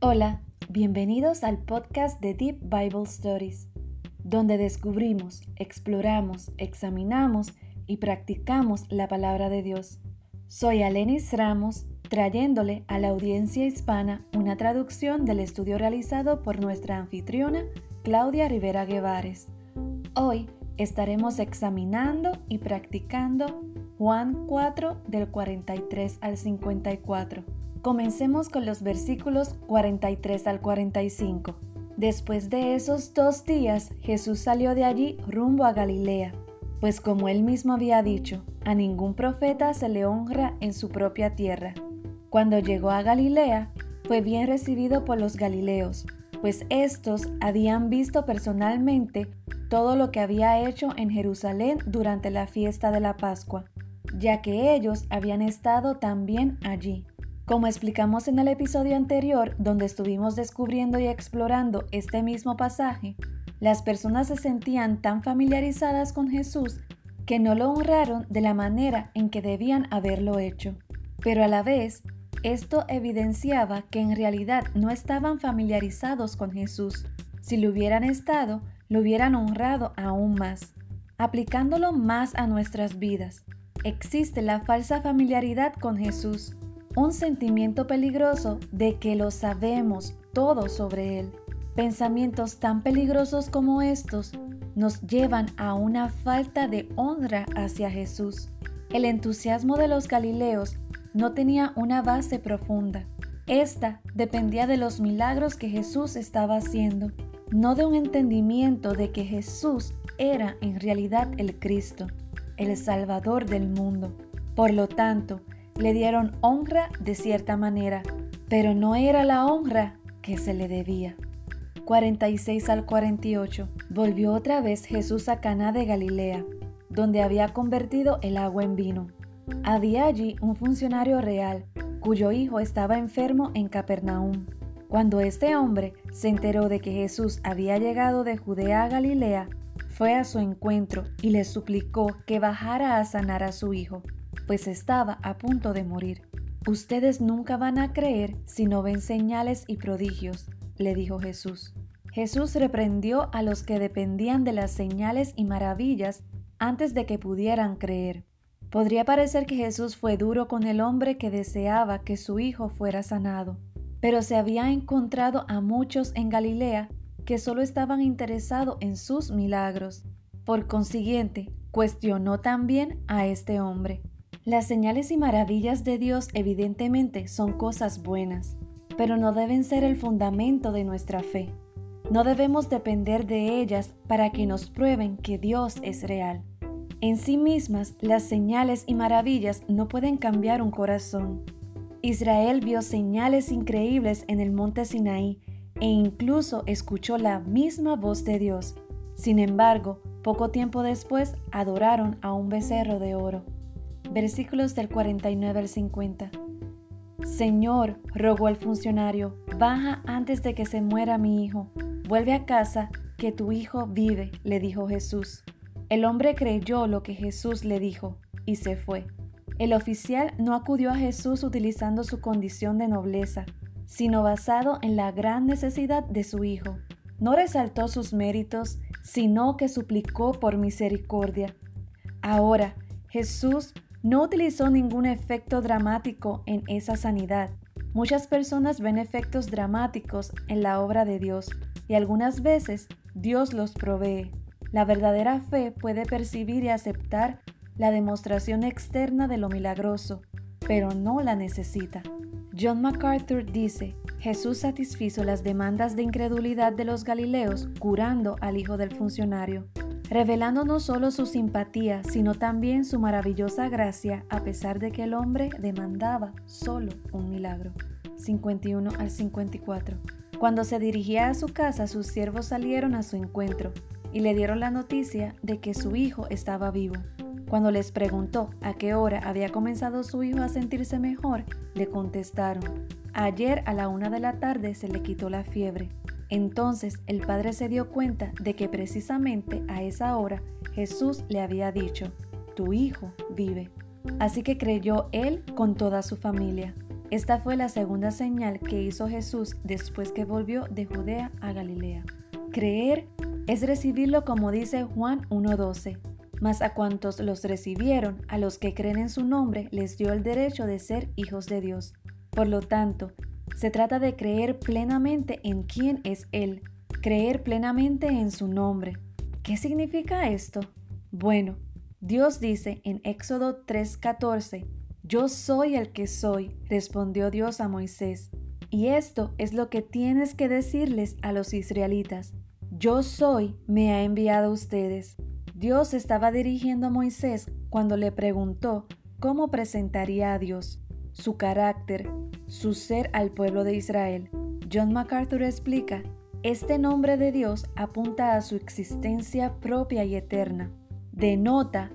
Hola, bienvenidos al podcast de Deep Bible Stories, donde descubrimos, exploramos, examinamos y practicamos la palabra de Dios. Soy Alenis Ramos, trayéndole a la audiencia hispana una traducción del estudio realizado por nuestra anfitriona, Claudia Rivera Guevares. Hoy estaremos examinando y practicando Juan 4 del 43 al 54. Comencemos con los versículos 43 al 45. Después de esos dos días, Jesús salió de allí rumbo a Galilea, pues como él mismo había dicho, a ningún profeta se le honra en su propia tierra. Cuando llegó a Galilea, fue bien recibido por los galileos, pues éstos habían visto personalmente todo lo que había hecho en Jerusalén durante la fiesta de la Pascua, ya que ellos habían estado también allí. Como explicamos en el episodio anterior, donde estuvimos descubriendo y explorando este mismo pasaje, las personas se sentían tan familiarizadas con Jesús que no lo honraron de la manera en que debían haberlo hecho. Pero a la vez, esto evidenciaba que en realidad no estaban familiarizados con Jesús. Si lo hubieran estado, lo hubieran honrado aún más. Aplicándolo más a nuestras vidas, existe la falsa familiaridad con Jesús, un sentimiento peligroso de que lo sabemos todo sobre Él. Pensamientos tan peligrosos como estos nos llevan a una falta de honra hacia Jesús. El entusiasmo de los Galileos no tenía una base profunda. Esta dependía de los milagros que Jesús estaba haciendo, no de un entendimiento de que Jesús era en realidad el Cristo, el Salvador del mundo. Por lo tanto, le dieron honra de cierta manera, pero no era la honra que se le debía. 46 al 48. Volvió otra vez Jesús a Caná de Galilea, donde había convertido el agua en vino. Había allí un funcionario real, cuyo hijo estaba enfermo en Capernaum. Cuando este hombre se enteró de que Jesús había llegado de Judea a Galilea, fue a su encuentro y le suplicó que bajara a sanar a su hijo, pues estaba a punto de morir. Ustedes nunca van a creer si no ven señales y prodigios, le dijo Jesús. Jesús reprendió a los que dependían de las señales y maravillas antes de que pudieran creer. Podría parecer que Jesús fue duro con el hombre que deseaba que su hijo fuera sanado, pero se había encontrado a muchos en Galilea que solo estaban interesados en sus milagros. Por consiguiente, cuestionó también a este hombre. Las señales y maravillas de Dios evidentemente son cosas buenas, pero no deben ser el fundamento de nuestra fe. No debemos depender de ellas para que nos prueben que Dios es real. En sí mismas, las señales y maravillas no pueden cambiar un corazón. Israel vio señales increíbles en el monte Sinaí e incluso escuchó la misma voz de Dios. Sin embargo, poco tiempo después adoraron a un becerro de oro. Versículos del 49 al 50. Señor, rogó el funcionario, baja antes de que se muera mi hijo. Vuelve a casa, que tu hijo vive, le dijo Jesús. El hombre creyó lo que Jesús le dijo y se fue. El oficial no acudió a Jesús utilizando su condición de nobleza, sino basado en la gran necesidad de su hijo. No resaltó sus méritos, sino que suplicó por misericordia. Ahora, Jesús no utilizó ningún efecto dramático en esa sanidad. Muchas personas ven efectos dramáticos en la obra de Dios y algunas veces Dios los provee. La verdadera fe puede percibir y aceptar la demostración externa de lo milagroso, pero no la necesita. John MacArthur dice, Jesús satisfizo las demandas de incredulidad de los Galileos curando al hijo del funcionario, revelando no solo su simpatía, sino también su maravillosa gracia a pesar de que el hombre demandaba solo un milagro. 51 al 54. Cuando se dirigía a su casa, sus siervos salieron a su encuentro, y le dieron la noticia de que su hijo estaba vivo. Cuando les preguntó a qué hora había comenzado su hijo a sentirse mejor, le contestaron, ayer a la una de la tarde se le quitó la fiebre. Entonces el padre se dio cuenta de que precisamente a esa hora Jesús le había dicho, tu hijo vive. Así que creyó él con toda su familia. Esta fue la segunda señal que hizo Jesús después que volvió de Judea a Galilea. Creer es recibirlo como dice Juan 1.12. Mas a cuantos los recibieron, a los que creen en su nombre, les dio el derecho de ser hijos de Dios. Por lo tanto, se trata de creer plenamente en quién es Él, creer plenamente en su nombre. ¿Qué significa esto? Bueno, Dios dice en Éxodo 3:14, Yo soy el que soy, respondió Dios a Moisés. Y esto es lo que tienes que decirles a los israelitas. Yo soy, me ha enviado ustedes. Dios estaba dirigiendo a Moisés cuando le preguntó cómo presentaría a Dios, su carácter, su ser al pueblo de Israel. John MacArthur explica, este nombre de Dios apunta a su existencia propia y eterna. Denota,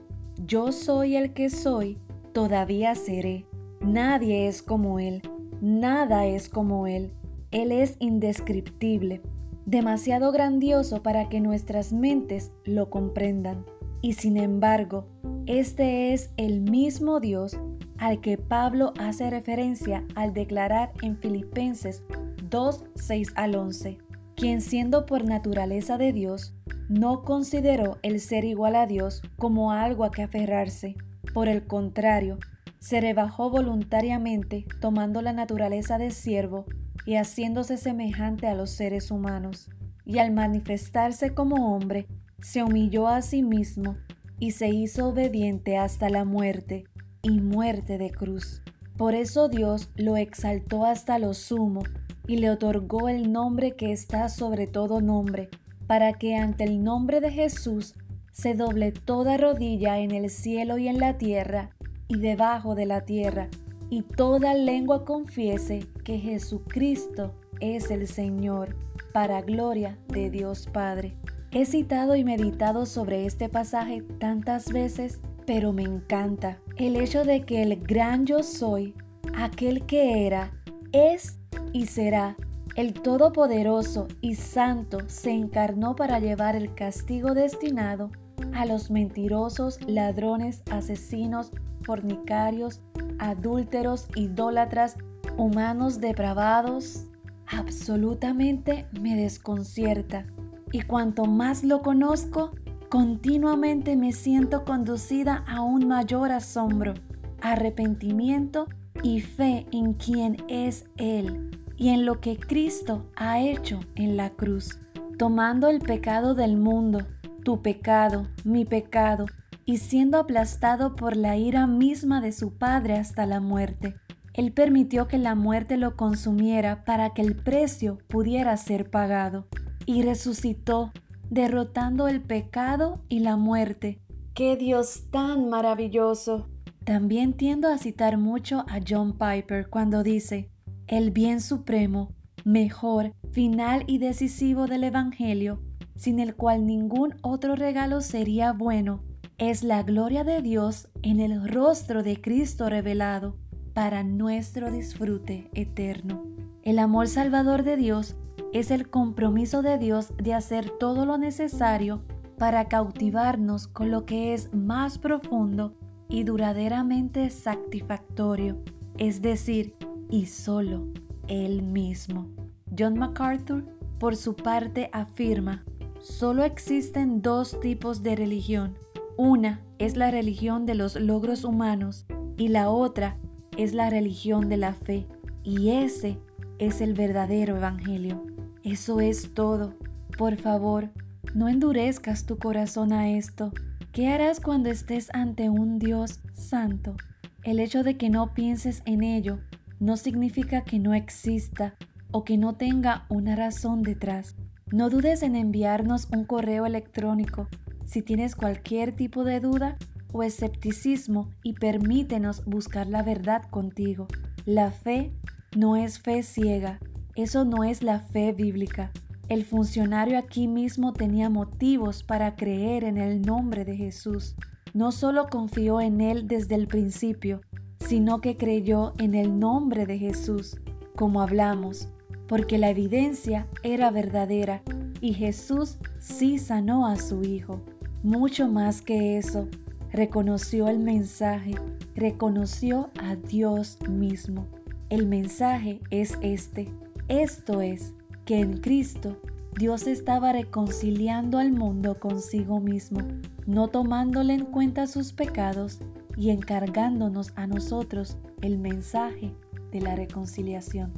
yo soy el que soy, todavía seré. Nadie es como Él, nada es como Él. Él es indescriptible demasiado grandioso para que nuestras mentes lo comprendan. Y sin embargo, este es el mismo Dios al que Pablo hace referencia al declarar en Filipenses 2, 6 al 11, quien siendo por naturaleza de Dios, no consideró el ser igual a Dios como algo a que aferrarse. Por el contrario, se rebajó voluntariamente tomando la naturaleza de siervo y haciéndose semejante a los seres humanos, y al manifestarse como hombre, se humilló a sí mismo y se hizo obediente hasta la muerte, y muerte de cruz. Por eso Dios lo exaltó hasta lo sumo, y le otorgó el nombre que está sobre todo nombre, para que ante el nombre de Jesús se doble toda rodilla en el cielo y en la tierra, y debajo de la tierra, y toda lengua confiese que Jesucristo es el Señor, para gloria de Dios Padre. He citado y meditado sobre este pasaje tantas veces, pero me encanta el hecho de que el gran yo soy, aquel que era, es y será, el Todopoderoso y Santo, se encarnó para llevar el castigo destinado a los mentirosos, ladrones, asesinos, fornicarios, adúlteros, idólatras, humanos depravados, absolutamente me desconcierta. Y cuanto más lo conozco, continuamente me siento conducida a un mayor asombro, arrepentimiento y fe en quien es Él y en lo que Cristo ha hecho en la cruz, tomando el pecado del mundo, tu pecado, mi pecado, y siendo aplastado por la ira misma de su Padre hasta la muerte. Él permitió que la muerte lo consumiera para que el precio pudiera ser pagado, y resucitó, derrotando el pecado y la muerte. ¡Qué Dios tan maravilloso! También tiendo a citar mucho a John Piper cuando dice, el bien supremo, mejor, final y decisivo del Evangelio, sin el cual ningún otro regalo sería bueno, es la gloria de Dios en el rostro de Cristo revelado para nuestro disfrute eterno. El amor salvador de Dios es el compromiso de Dios de hacer todo lo necesario para cautivarnos con lo que es más profundo y duraderamente satisfactorio, es decir, y solo Él mismo. John MacArthur, por su parte, afirma, solo existen dos tipos de religión, una es la religión de los logros humanos y la otra es la religión de la fe. Y ese es el verdadero evangelio. Eso es todo. Por favor, no endurezcas tu corazón a esto. ¿Qué harás cuando estés ante un Dios santo? El hecho de que no pienses en ello no significa que no exista o que no tenga una razón detrás. No dudes en enviarnos un correo electrónico si tienes cualquier tipo de duda o escepticismo y permítenos buscar la verdad contigo. La fe no es fe ciega, eso no es la fe bíblica. El funcionario aquí mismo tenía motivos para creer en el nombre de Jesús. No solo confió en él desde el principio, sino que creyó en el nombre de Jesús, como hablamos, porque la evidencia era verdadera y Jesús sí sanó a su hijo. Mucho más que eso, reconoció el mensaje, reconoció a Dios mismo. El mensaje es este. Esto es que en Cristo Dios estaba reconciliando al mundo consigo mismo, no tomándole en cuenta sus pecados y encargándonos a nosotros el mensaje de la reconciliación.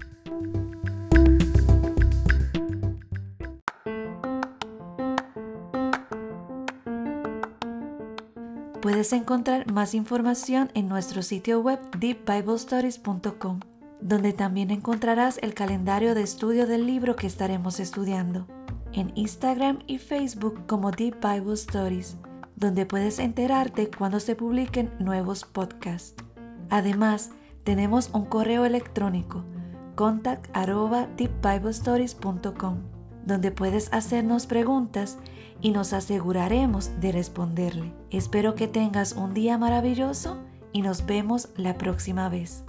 Puedes encontrar más información en nuestro sitio web deepbiblestories.com, donde también encontrarás el calendario de estudio del libro que estaremos estudiando, en Instagram y Facebook como Deep Bible Stories, donde puedes enterarte cuando se publiquen nuevos podcasts. Además, tenemos un correo electrónico contact@deepbiblestories.com, donde puedes hacernos preguntas y nos aseguraremos de responderle. Espero que tengas un día maravilloso y nos vemos la próxima vez.